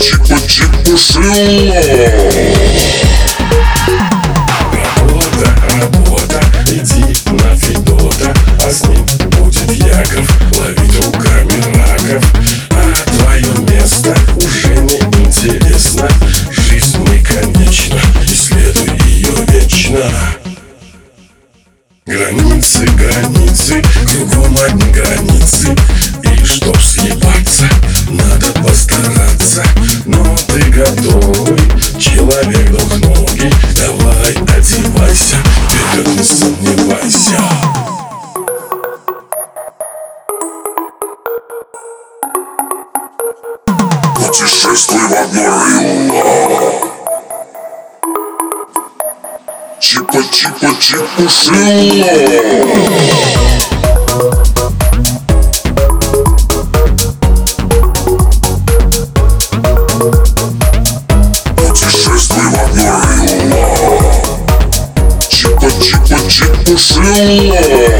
чипа-чипушила Работа, работа, иди на Федота А с ним будет Яков Ловить руками раков А твое место уже не интересно Жизнь не конечна Исследуй ее вечно Границы, границы, кругом одни границы готовый, человек двухногий Давай одевайся, вперед не сомневайся. Путешествуй в одно Чипа-чипа-чипушила Чипа-чипа-чипушила Путешествуй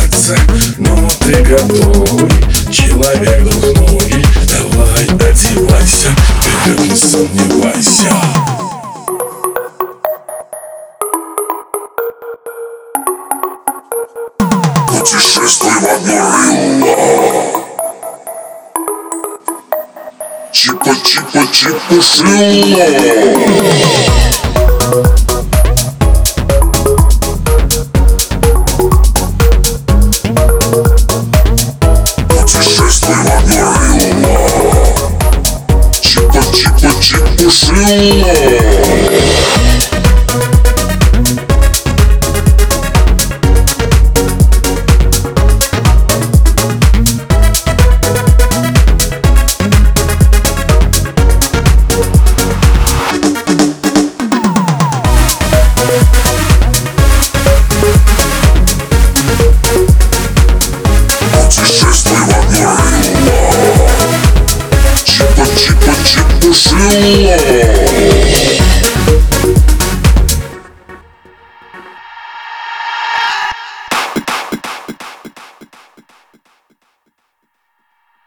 постараться Но ты готовый, человек двухногий Давай одевайся, вперед не сомневайся Путешествуй в одно рыло Чипа-чипа-чипушила Чипа-чипа-чипушила Путешествуй